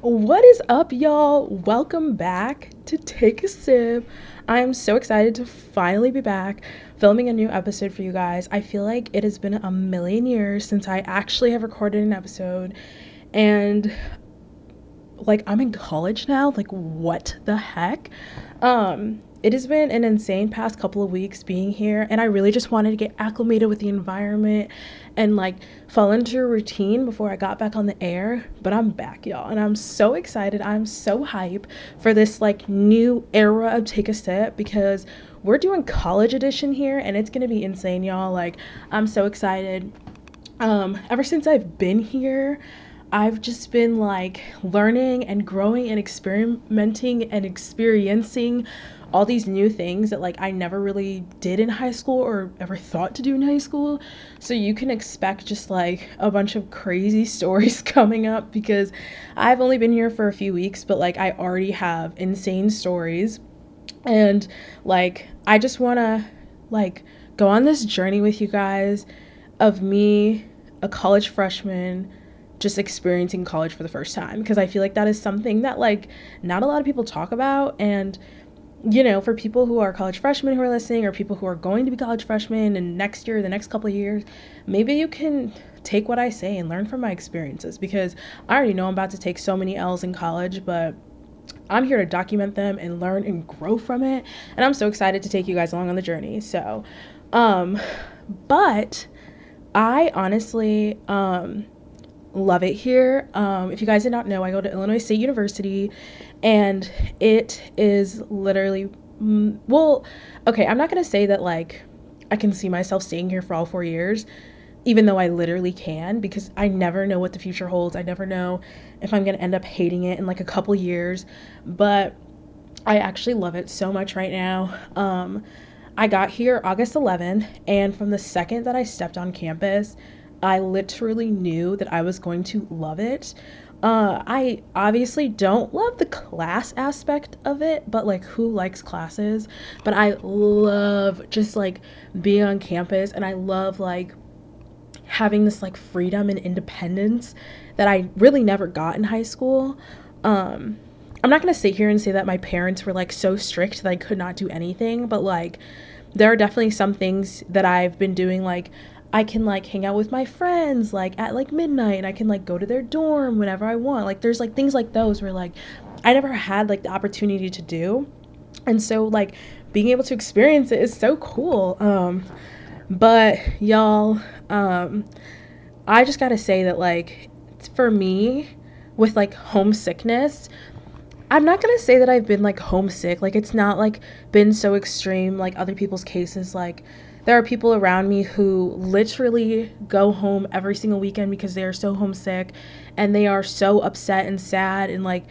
What is up, y'all? Welcome back to Take a Sip. I am so excited to finally be back filming a new episode for you guys. I feel like it has been a million years since I actually have recorded an episode, and like I'm in college now. Like, what the heck? Um, it has been an insane past couple of weeks being here and i really just wanted to get acclimated with the environment and like fall into a routine before i got back on the air. But i'm back y'all and i'm so excited. I'm so hype for this like new era of take a sip because we're doing college edition here and it's gonna be insane y'all. Like i'm so excited. Um ever since i've been here I've just been like learning and growing and experimenting and experiencing all these new things that like I never really did in high school or ever thought to do in high school. So you can expect just like a bunch of crazy stories coming up because I've only been here for a few weeks, but like I already have insane stories. And like I just want to like go on this journey with you guys of me, a college freshman, just experiencing college for the first time because I feel like that is something that like not a lot of people talk about and you know, for people who are college freshmen who are listening, or people who are going to be college freshmen and next year, the next couple of years, maybe you can take what I say and learn from my experiences because I already know I'm about to take so many L's in college, but I'm here to document them and learn and grow from it. And I'm so excited to take you guys along on the journey. So, um, but I honestly, um, love it here. Um, if you guys did not know, I go to Illinois State University and it is literally mm, well okay i'm not to say that like i can see myself staying here for all four years even though i literally can because i never know what the future holds. I never know if i'm to end up hating it in like a couple years. But i actually love it so much right now. Um, i got here august 11th and from the second that i stepped on campus i literally knew that i was going to love it uh, I obviously don't love the class aspect of it, but like who likes classes? But I love just like being on campus and I love like having this like freedom and independence that I really never got in high school. Um, I'm not gonna sit here and say that my parents were like so strict that I could not do anything, but like there are definitely some things that I've been doing like I can like hang out with my friends like at like midnight and I can like go to their dorm whenever I want. Like there's like things like those where like I never had like the opportunity to do. And so like being able to experience it is so cool. Um but y'all um I just got to say that like for me with like homesickness I'm not to say that I've been like homesick. Like it's not like been so extreme like other people's cases like there are people around me who literally go home every single weekend because they are so homesick and they are so upset and sad and like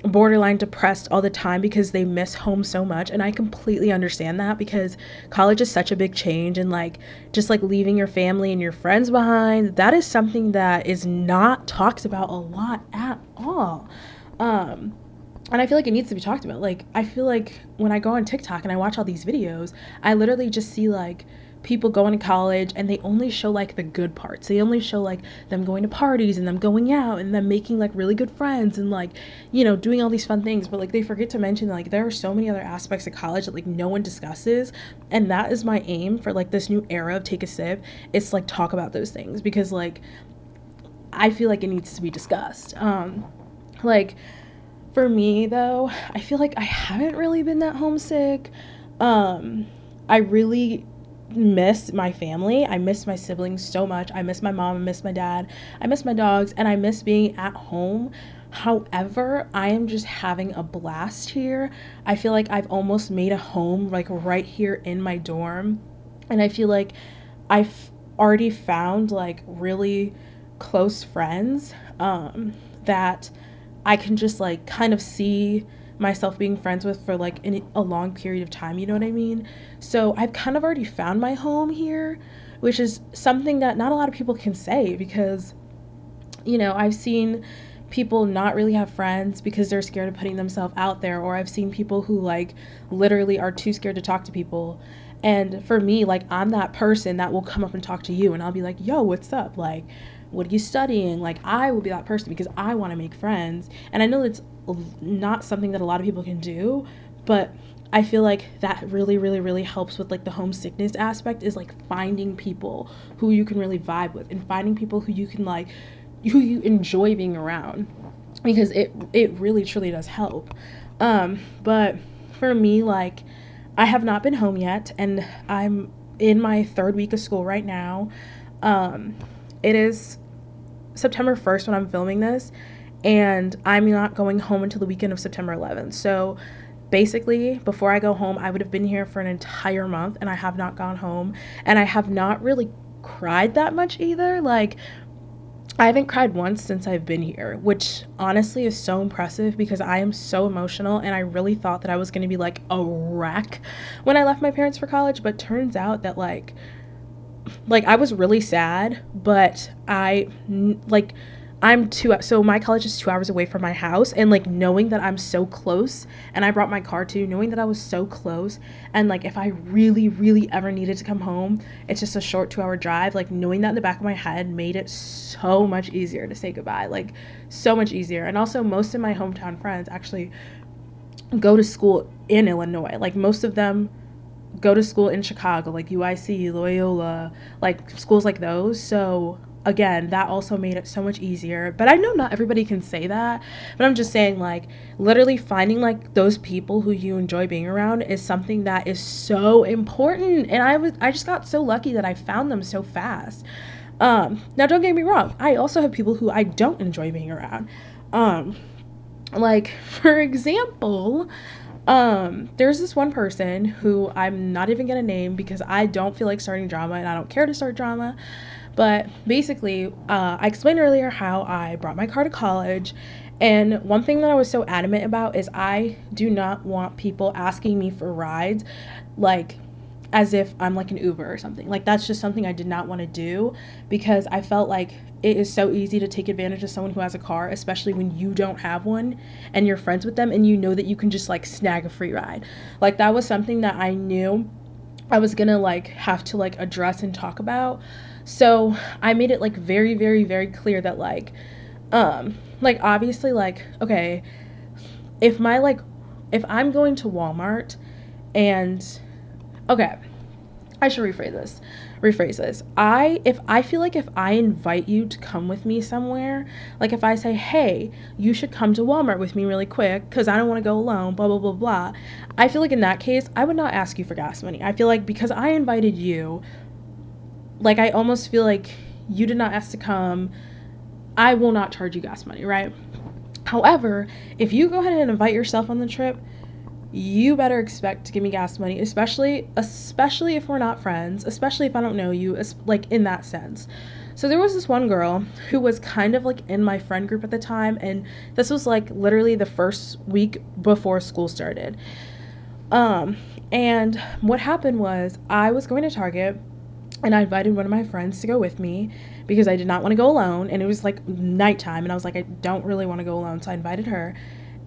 borderline depressed all the time because they miss home so much. And I completely understand that because college is such a big change and like just like leaving your family and your friends behind that is something that is not talked about a lot at all. Um and I feel like it needs to be talked about. Like, I feel like when I go on TikTok and I watch all these videos, I literally just see like people going to college and they only show like the good parts. They only show like them going to parties and them going out and them making like really good friends and like, you know, doing all these fun things. But like they forget to mention like there are so many other aspects of college that like no one discusses. And that is my aim for like this new era of Take a Sip. It's like talk about those things because like I feel like it needs to be discussed. Um, like, for me though, I feel like I haven't really been that homesick. Um, I really miss my family. I miss my siblings so much. I miss my mom, I miss my dad, I miss my dogs, and I miss being at home. However, I am just having a blast here. I feel like I've almost made a home like right here in my dorm. And I feel like I've already found like really close friends um, that I can just like kind of see myself being friends with for like in a long period of time, you know what I mean? So I've kind of already found my home here, which is something that not a lot of people can say because you know, I've seen people not really have friends because they're scared of putting themselves out there or I've seen people who like literally are too scared to talk to people. And for me, like I'm that person that will come up and talk to you and I'll be like, "Yo, what's up?" Like what are you studying? Like, I will be that person because I want to make friends. And I know it's not something that a lot of people can do, but I feel like that really, really, really helps with like the homesickness aspect is like finding people who you can really vibe with and finding people who you can like, who you enjoy being around because it, it really, truly does help. Um, but for me, like, I have not been home yet and I'm in my third week of school right now. Um, it is September 1st when I'm filming this, and I'm not going home until the weekend of September 11th. So basically, before I go home, I would have been here for an entire month, and I have not gone home, and I have not really cried that much either. Like, I haven't cried once since I've been here, which honestly is so impressive because I am so emotional and I really thought that I was going to be like a wreck when I left my parents for college, but turns out that like like I was really sad, but I like I'm two so my college is 2 hours away from my house and like knowing that I'm so close and I brought my car too, knowing that I was so close and like if I really really ever needed to come home, it's just a short 2-hour drive, like knowing that in the back of my head made it so much easier to say goodbye. Like so much easier. And also most of my hometown friends actually go to school in Illinois. Like most of them go to school in Chicago, like UIC, Loyola, like schools like those. So again, that also made it so much easier. But I know not everybody can say that, but I'm just saying like literally finding like those people who you enjoy being around is something that is so important. And I was I just got so lucky that I found them so fast. Um, now don't get me wrong, I also have people who I don't enjoy being around. Um, like for example, um, there's this one person who I'm not even gonna name because I don't feel like starting drama and I don't care to start drama. But basically, uh, I explained earlier how I brought my car to college. And one thing that I was so adamant about is I do not want people asking me for rides like as if I'm like an Uber or something. Like that's just something I did not want to do because I felt like it is so easy to take advantage of someone who has a car, especially when you don't have one and you're friends with them and you know that you can just like snag a free ride. Like that was something that I knew I was going to like have to like address and talk about. So, I made it like very very very clear that like um like obviously like okay, if my like if I'm going to Walmart and okay, I should rephrase this. Rephrase this. I if I feel like if I invite you to come with me somewhere, like if I say, "Hey, you should come to Walmart with me really quick cuz I don't want to go alone, blah blah blah blah." I feel like in that case, I would not ask you for gas money. I feel like because I invited you, like I almost feel like you did not ask to come, I will not charge you gas money, right? However, if you go ahead and invite yourself on the trip, you better expect to give me gas money, especially especially if we're not friends, especially if I don't know you, like in that sense. So there was this one girl who was kind of like in my friend group at the time and this was like literally the first week before school started. Um and what happened was I was going to Target and I invited one of my friends to go with me because I did not want to go alone and it was like nighttime and I was like I don't really want to go alone so I invited her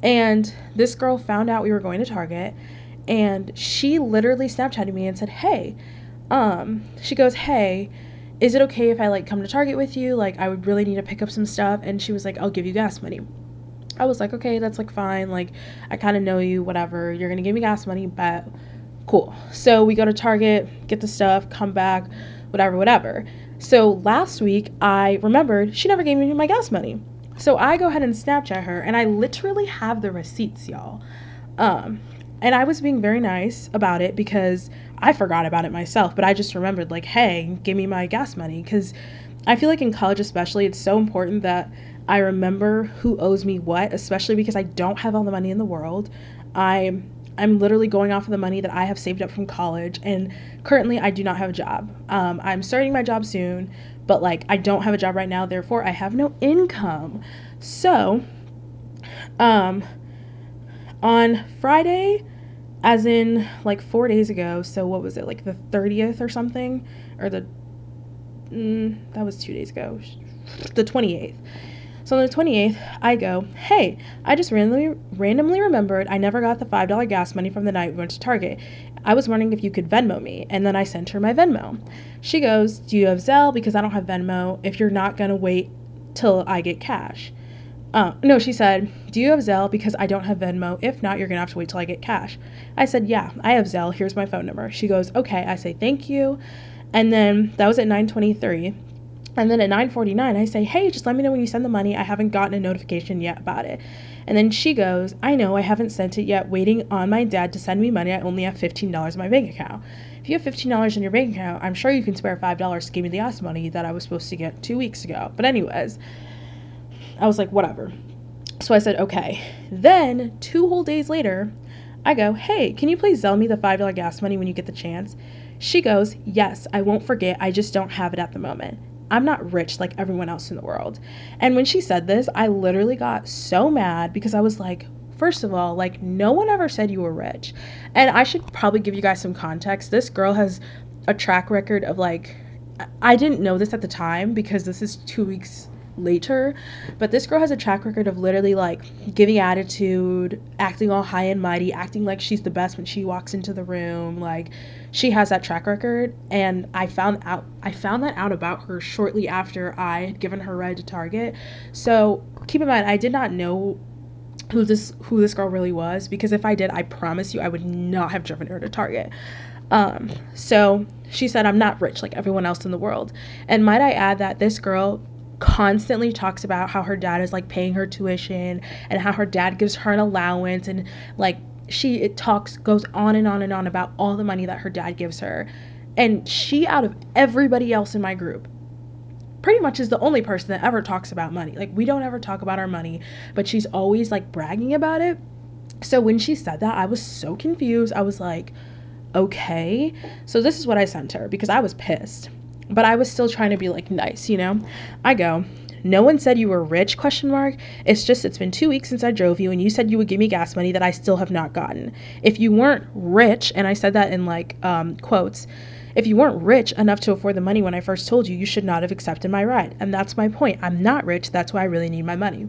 and this girl found out we were going to Target and she literally Snapchatted me and said, Hey, um, she goes, Hey, is it okay if I like come to Target with you? Like, I would really need to pick up some stuff. And she was like, I'll give you gas money. I was like, okay, that's like fine. Like, I kind of know you, whatever. You're gonna give me gas money, but cool. So we go to Target, get the stuff, come back, whatever, whatever. So last week, I remembered she never gave me my gas money. So I go ahead and Snapchat her, and I literally have the receipts, y'all. Um, and I was being very nice about it because I forgot about it myself, but I just remembered, like, hey, give me my gas money. Because I feel like in college, especially, it's so important that I remember who owes me what, especially because I don't have all the money in the world. I I'm literally going off of the money that I have saved up from college, and currently I do not have a job. Um, I'm starting my job soon, but like I don't have a job right now, therefore I have no income. So, um, on Friday, as in like four days ago, so what was it, like the 30th or something? Or the, mm, that was two days ago, the 28th. So on the 28th, I go, hey, I just randomly randomly remembered I never got the $5 gas money from the night we went to Target. I was wondering if you could Venmo me. And then I sent her my Venmo. She goes, Do you have Zelle? Because I don't have Venmo if you're not going to wait till I get cash. Uh, no, she said, Do you have Zelle? Because I don't have Venmo. If not, you're going to have to wait till I get cash. I said, Yeah, I have Zelle. Here's my phone number. She goes, Okay. I say, Thank you. And then that was at 923. And then at 9:49, I say, "Hey, just let me know when you send the money. I haven't gotten a notification yet about it." And then she goes, "I know, I haven't sent it yet. Waiting on my dad to send me money. I only have $15 in my bank account. If you have $15 in your bank account, I'm sure you can spare $5 to give me the gas money that I was supposed to get 2 weeks ago." But anyways, I was like, "Whatever." So I said, "Okay." Then, 2 whole days later, I go, "Hey, can you please Zelle me the $5 gas money when you get the chance?" She goes, Yes, I won't forget. I just don't have it at the moment. I'm not rich like everyone else in the world. And when she said this, I literally got so mad because I was like, first of all, like, no one ever said you were rich. And I should probably give you guys some context. This girl has a track record of like, I didn't know this at the time because this is two weeks later. But this girl has a track record of literally like giving attitude, acting all high and mighty, acting like she's the best when she walks into the room. Like she has that track record and I found out I found that out about her shortly after I had given her ride to Target. So keep in mind I did not know who this who this girl really was because if I did, I promise you I would not have driven her to Target. Um, so she said, I'm not rich like everyone else in the world. And might I add that this girl constantly talks about how her dad is like paying her tuition and how her dad gives her an allowance and like she it talks goes on and on and on about all the money that her dad gives her. And she out of everybody else in my group pretty much is the only person that ever talks about money. Like we don't ever talk about our money but she's always like bragging about it. So when she said that i was so confused. I was like okay. So this is what i sent her because i was pissed but I was still trying to be like nice, you know? I go, no one said you were rich question mark. It's just it's been two weeks since i drove you and you said you would give me gas money that i still have not gotten. If you weren't rich and i said that in like um, quotes if you weren't rich enough to afford the money when i first told you you should not have accepted my ride. And that's my point. I'm not rich. That's why i really need my money.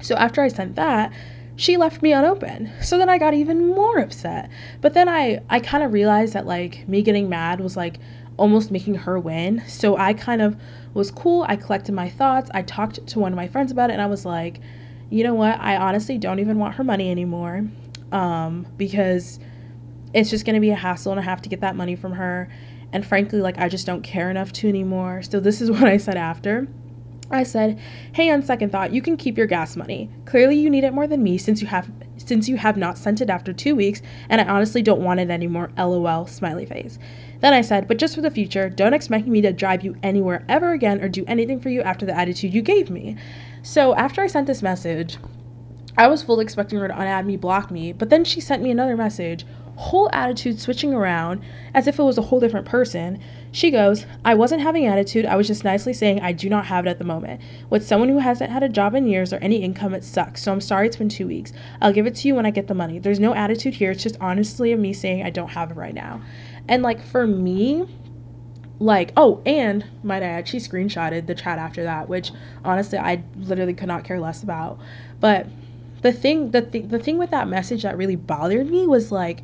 So after i sent that she left me unopened. So then i got even more upset. But then i i kind of realized that like me getting mad was like almost making her win. So I kind of was cool. I collected my thoughts. I talked to one of my friends about it and I was like, you know what? I honestly don't even want her money anymore um, because it's just going to be a hassle and I have to get that money from her. And frankly, like, I just don't care enough to anymore. So this is what I said after. I said, "Hey, on second thought, you can keep your gas money. Clearly you need it more than me since you have since you have not sent it after 2 weeks and I honestly don't want it anymore. LOL smiley face." Then I said, "But just for the future, don't expect me to drive you anywhere ever again or do anything for you after the attitude you gave me." So, after I sent this message, I was fully expecting her to unadd me, block me, but then she sent me another message whole attitude switching around as if it was a whole different person. She goes, I wasn't having attitude, I was just nicely saying I do not have it at the moment. With someone who hasn't had a job in years or any income, it sucks. So I'm sorry it's been two weeks. I'll give it to you when I get the money. There's no attitude here, it's just honestly of me saying I don't have it right now. And like for me, like oh and might add she screenshotted the chat after that which honestly i literally could not care less about but the thing the, th- the thing with that message that really bothered me was like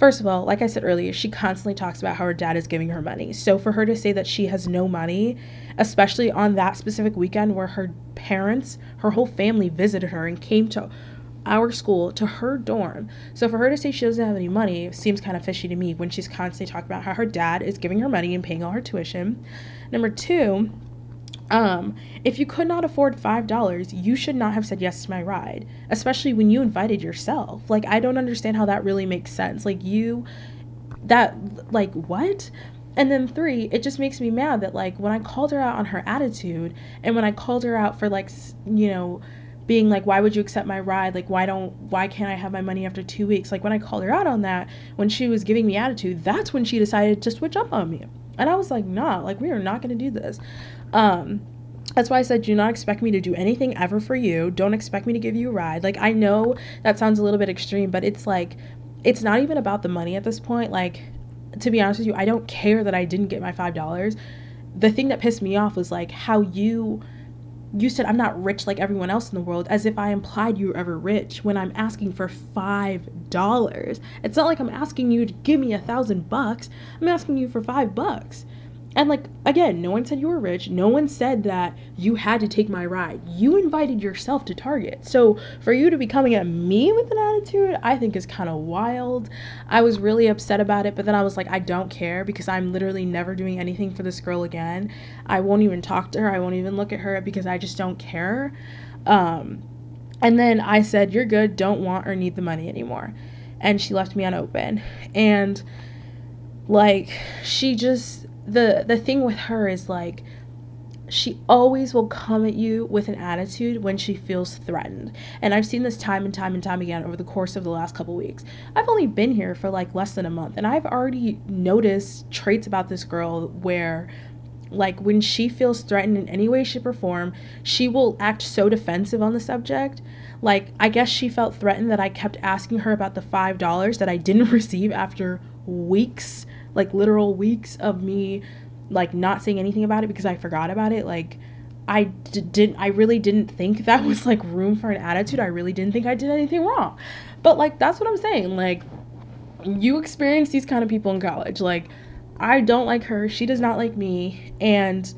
First of all, like I said earlier, she constantly talks about how her dad is giving her money. So for her to say that she has no money, especially on that specific weekend where her parents, her whole family visited her and came to our school to her dorm. So for her to say she doesn't have any money seems kind of fishy to me when she's constantly talking about how her dad is giving her money and paying all her tuition. Number two, um, if you could not afford $5, you should not have said yes to my ride, especially when you invited yourself. Like, I don't understand how that really makes sense. Like, you, that, like, what? And then three, it just makes me mad that, like, when I called her out on her attitude and when I called her out for, like, you know, being like, why would you accept my ride? Like, why don't, why can't I have my money after two weeks? Like, when I called her out on that, when she was giving me attitude, that's when she decided to switch up on me. And I was like, nah, like, we are not going to do this. Um, that's why I said, do not expect me to do anything ever for you. Don't expect me to give you a ride. Like, I know that sounds a little bit extreme, but it's like, it's not even about the money at this point. Like, to be honest with you, I don't care that I didn't get my $5. The thing that pissed me off was like how you you said I'm not rich like everyone else in the world, as if I implied you were ever rich when I'm asking for five dollars. It's not like I'm asking you to give me a thousand bucks. I'm asking you for five bucks. And like again, no one said you were rich. No one said that you had to take my ride. You invited yourself to Target. So for you to be coming at me with an attitude, I think is kind of wild. I was really upset about it, but then I was like, I don't care because I'm literally never doing anything for this girl again. I won't even talk to her. I won't even look at her because I just don't care. Um, and then I said, You're good, don't want or need the money anymore. And she left me unopened. And like she just the the thing with her is like she always will come at you with an attitude when she feels threatened. And I've seen this time and time and time again over the course of the last couple weeks. I've only been here for like less than a month and I've already noticed traits about this girl where like when she feels threatened in any way shape or form, she will act so defensive on the subject. Like I guess she felt threatened that I kept asking her about the $5 that I didn't receive after weeks like literal weeks of me like not saying anything about it because I forgot about it. Like I d- didn't I really didn't think that was like room for an attitude. I really didn't think I did anything wrong. But like that's what I'm saying. Like you experience these kind of people in college. Like I don't like her, she does not like me and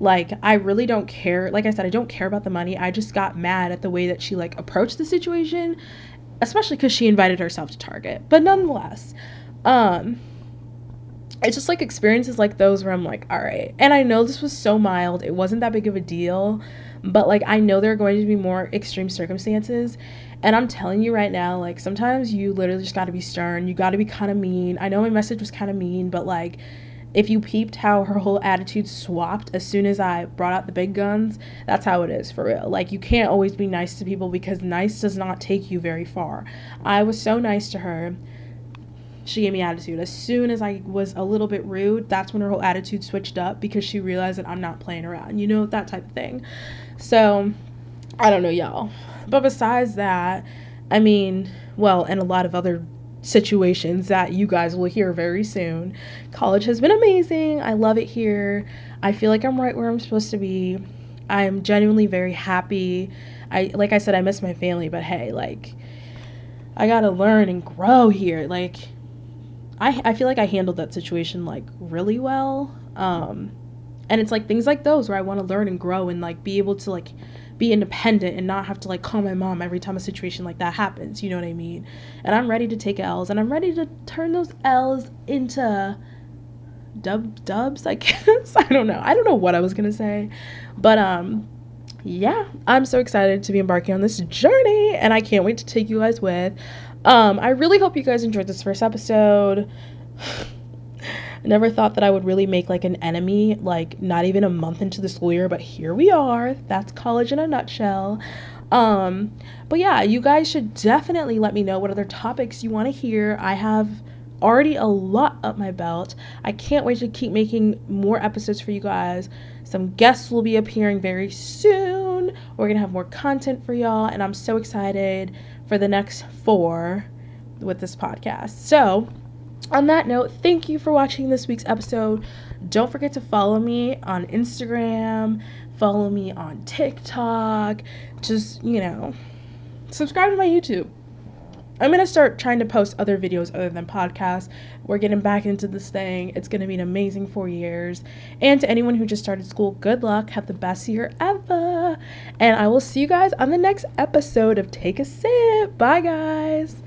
like I really don't care. Like I said, I don't care about the money. I just got mad at the way that she like approached the situation, especially cuz she invited herself to Target. But nonetheless, um it's just like experiences like those where I'm like, all right. And I know this was so mild, it wasn't that big of a deal, but like I know there are going to be more extreme circumstances. And I'm telling you right now, like sometimes you literally just gotta be stern, you gotta be kind of mean. I know my message was kind of mean, but like if you peeped how her whole attitude swapped as soon as I brought out the big guns, that's how it is for real. Like, you can't always be nice to people because nice does not take you very far. I was so nice to her she gave me attitude. As soon as I was a little bit rude, that's when her whole attitude switched up because she realized that I'm not playing around, you know, that type of thing. So, I don't know, y'all. But besides that, I mean, well, and a lot of other situations that you guys will hear very soon. College has been amazing. I love it here. I feel like I'm right where I'm supposed to be. I'm genuinely very happy. I like I said I miss my family, but hey, like I got to learn and grow here. Like I, I feel like I handled that situation like really well. Um, and it's like things like those where I want to learn and grow and like be able to like be independent and not have to like call my mom every time a situation like that happens. You know what I mean? And I'm ready to take L's and I'm ready to turn those L's into dub dubs, I guess. I don't know. I don't know what I was gonna say. But um yeah, I'm so excited to be embarking on this journey and I can't wait to take you guys with. Um, I really hope you guys enjoyed this first episode. I never thought that I would really make like an enemy, like not even a month into the school year, but here we are. That's college in a nutshell. Um, but yeah, you guys should definitely let me know what other topics you want to hear. I have already a lot up my belt. I can't wait to keep making more episodes for you guys. Some guests will be appearing very soon. We're going to have more content for y'all, and I'm so excited for the next four with this podcast. So, on that note, thank you for watching this week's episode. Don't forget to follow me on Instagram, follow me on TikTok, just, you know, subscribe to my YouTube. I'm to start trying to post other videos other than podcasts. We're getting back into this thing. It's to be an amazing four years. And to anyone who just started school, good luck. Have the best year ever. And I will see you guys on the next episode of Take a Sip. Bye, guys.